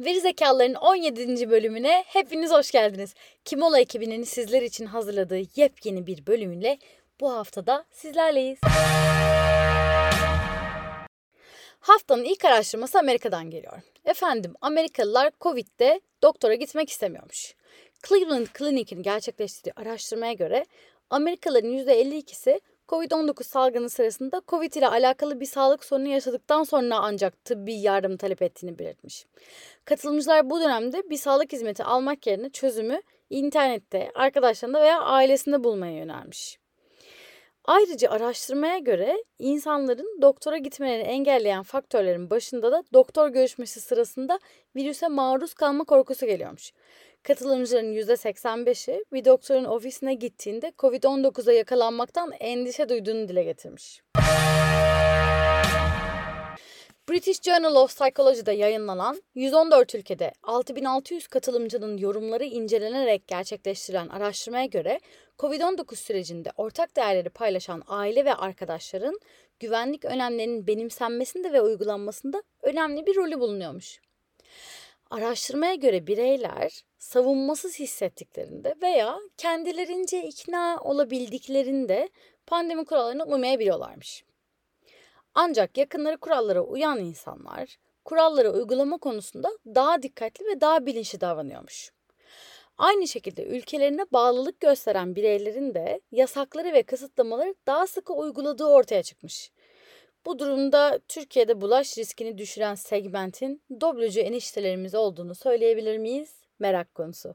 Zekalıların 17. bölümüne hepiniz hoş geldiniz. Kimola ekibinin sizler için hazırladığı yepyeni bir bölümüyle bu haftada sizlerleyiz. Haftanın ilk araştırması Amerika'dan geliyor. Efendim Amerikalılar Covid'de doktora gitmek istemiyormuş. Cleveland Clinic'in gerçekleştirdiği araştırmaya göre Amerikalıların %52'si Covid-19 salgını sırasında Covid ile alakalı bir sağlık sorunu yaşadıktan sonra ancak tıbbi yardım talep ettiğini belirtmiş. Katılımcılar bu dönemde bir sağlık hizmeti almak yerine çözümü internette, arkadaşlarında veya ailesinde bulmaya yönelmiş. Ayrıca araştırmaya göre insanların doktora gitmelerini engelleyen faktörlerin başında da doktor görüşmesi sırasında virüse maruz kalma korkusu geliyormuş. Katılımcıların %85'i bir doktorun ofisine gittiğinde COVID-19'a yakalanmaktan endişe duyduğunu dile getirmiş. British Journal of Psychology'da yayınlanan 114 ülkede 6600 katılımcının yorumları incelenerek gerçekleştirilen araştırmaya göre COVID-19 sürecinde ortak değerleri paylaşan aile ve arkadaşların güvenlik önlemlerinin benimsenmesinde ve uygulanmasında önemli bir rolü bulunuyormuş. Araştırmaya göre bireyler savunmasız hissettiklerinde veya kendilerince ikna olabildiklerinde pandemi kurallarına uymayabiliyorlarmış. Ancak yakınları kurallara uyan insanlar kuralları uygulama konusunda daha dikkatli ve daha bilinçli davranıyormuş. Aynı şekilde ülkelerine bağlılık gösteren bireylerin de yasakları ve kısıtlamaları daha sıkı uyguladığı ortaya çıkmış. Bu durumda Türkiye'de bulaş riskini düşüren segmentin doblocu eniştelerimiz olduğunu söyleyebilir miyiz? Merak konusu.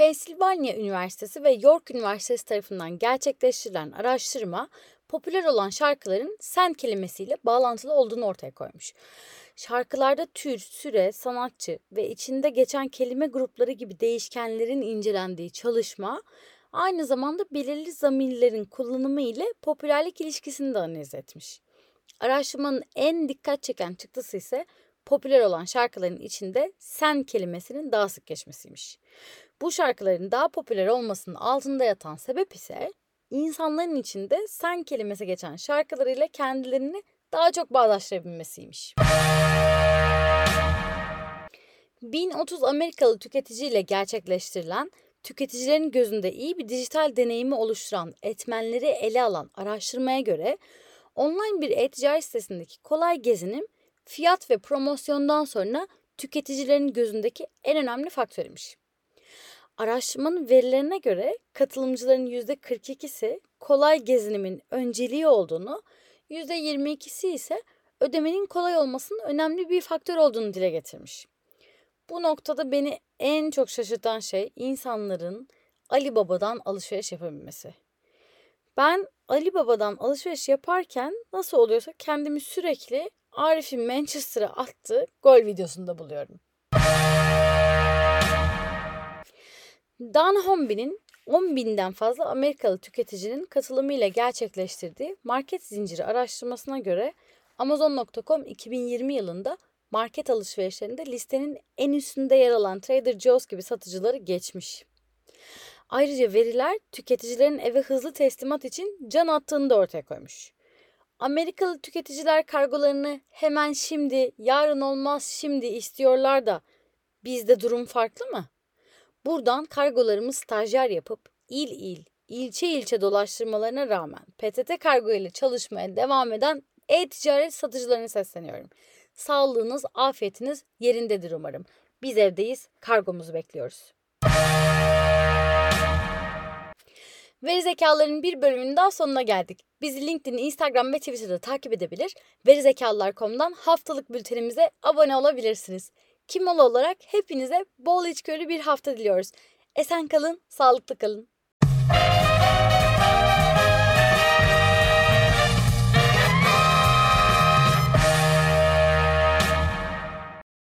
Pensilvanya Üniversitesi ve York Üniversitesi tarafından gerçekleştirilen araştırma popüler olan şarkıların sen kelimesiyle bağlantılı olduğunu ortaya koymuş. Şarkılarda tür, süre, sanatçı ve içinde geçen kelime grupları gibi değişkenlerin incelendiği çalışma aynı zamanda belirli zamirlerin kullanımı ile popülerlik ilişkisini de analiz etmiş. Araştırmanın en dikkat çeken çıktısı ise popüler olan şarkıların içinde sen kelimesinin daha sık geçmesiymiş. Bu şarkıların daha popüler olmasının altında yatan sebep ise insanların içinde sen kelimesi geçen şarkılarıyla kendilerini daha çok bağdaştırabilmesiymiş. 1030 Amerikalı tüketiciyle gerçekleştirilen tüketicilerin gözünde iyi bir dijital deneyimi oluşturan etmenleri ele alan araştırmaya göre online bir e-ticaret sitesindeki kolay gezinim fiyat ve promosyondan sonra tüketicilerin gözündeki en önemli faktörmüş. Araştırmanın verilerine göre katılımcıların %42'si kolay gezinimin önceliği olduğunu, %22'si ise ödemenin kolay olmasının önemli bir faktör olduğunu dile getirmiş. Bu noktada beni en çok şaşırtan şey insanların Ali Baba'dan alışveriş yapabilmesi. Ben Ali Baba'dan alışveriş yaparken nasıl oluyorsa kendimi sürekli Arif'in Manchester'a attığı gol videosunda buluyorum. Dan Hombi'nin 10 binden fazla Amerikalı tüketicinin katılımıyla gerçekleştirdiği market zinciri araştırmasına göre Amazon.com 2020 yılında market alışverişlerinde listenin en üstünde yer alan Trader Joe's gibi satıcıları geçmiş. Ayrıca veriler tüketicilerin eve hızlı teslimat için can attığını da ortaya koymuş. Amerikalı tüketiciler kargolarını hemen şimdi, yarın olmaz şimdi istiyorlar da bizde durum farklı mı? Buradan kargolarımı stajyer yapıp il il, ilçe ilçe dolaştırmalarına rağmen PTT kargo ile çalışmaya devam eden e-ticaret satıcılarına sesleniyorum. Sağlığınız, afiyetiniz yerindedir umarım. Biz evdeyiz, kargomuzu bekliyoruz. Veri zekaların bir bölümünün daha sonuna geldik. Bizi LinkedIn, Instagram ve Twitter'da takip edebilir, verizekalılar.com'dan haftalık bültenimize abone olabilirsiniz. Kimol olarak hepinize bol içgörülü bir hafta diliyoruz. Esen kalın, sağlıklı kalın.